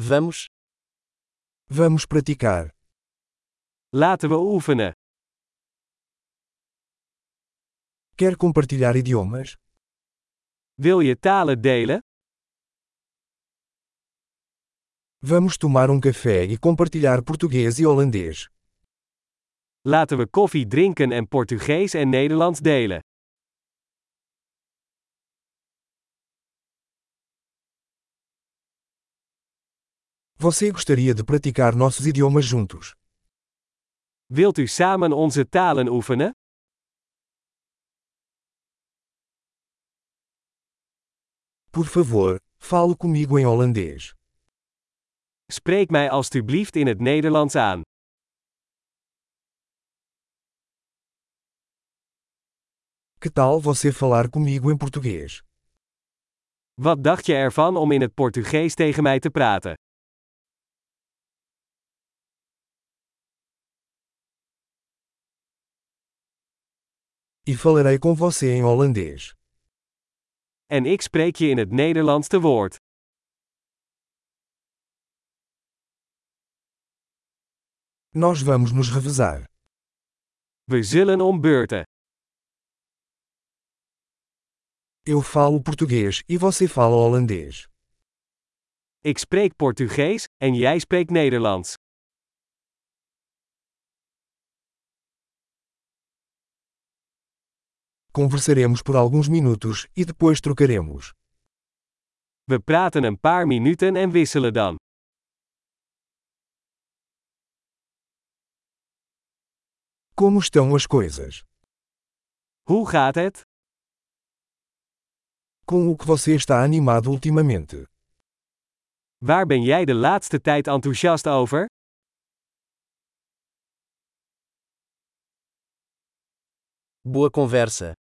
Vamos. Vamos praticar. Laten we oefenen. Quer compartilhar idiomas? Wil je talen delen? Vamos tomar um café e compartilhar português e holandês. Laten we koffie drinken en Portugees en Nederlands delen. Você gostaria de praticar nossos idiomas juntos? Wilt u samen onze talen oefenen? Por favor, fale comigo em holandês. Spreek mij alstublieft in het Nederlands aan. Que tal você falar comigo em português? Wat dacht je ervan om in het Portugees tegen mij te praten? E falarei com você em holandês. En ik spreek je in het Nederlands te woord. Nós vamos nos revezar. We zullen om beurten. Eu falo português e você fala holandês. Ik spreek Portugees en jij spreekt Nederlands. Conversaremos por alguns minutos e depois trocaremos. We praten een paar minuten en wisselen dan. Como estão as coisas? Hoe gaat het? Com o que você está animado ultimamente? Waar ben jij de laatste tijd enthousiast over? Boa conversa.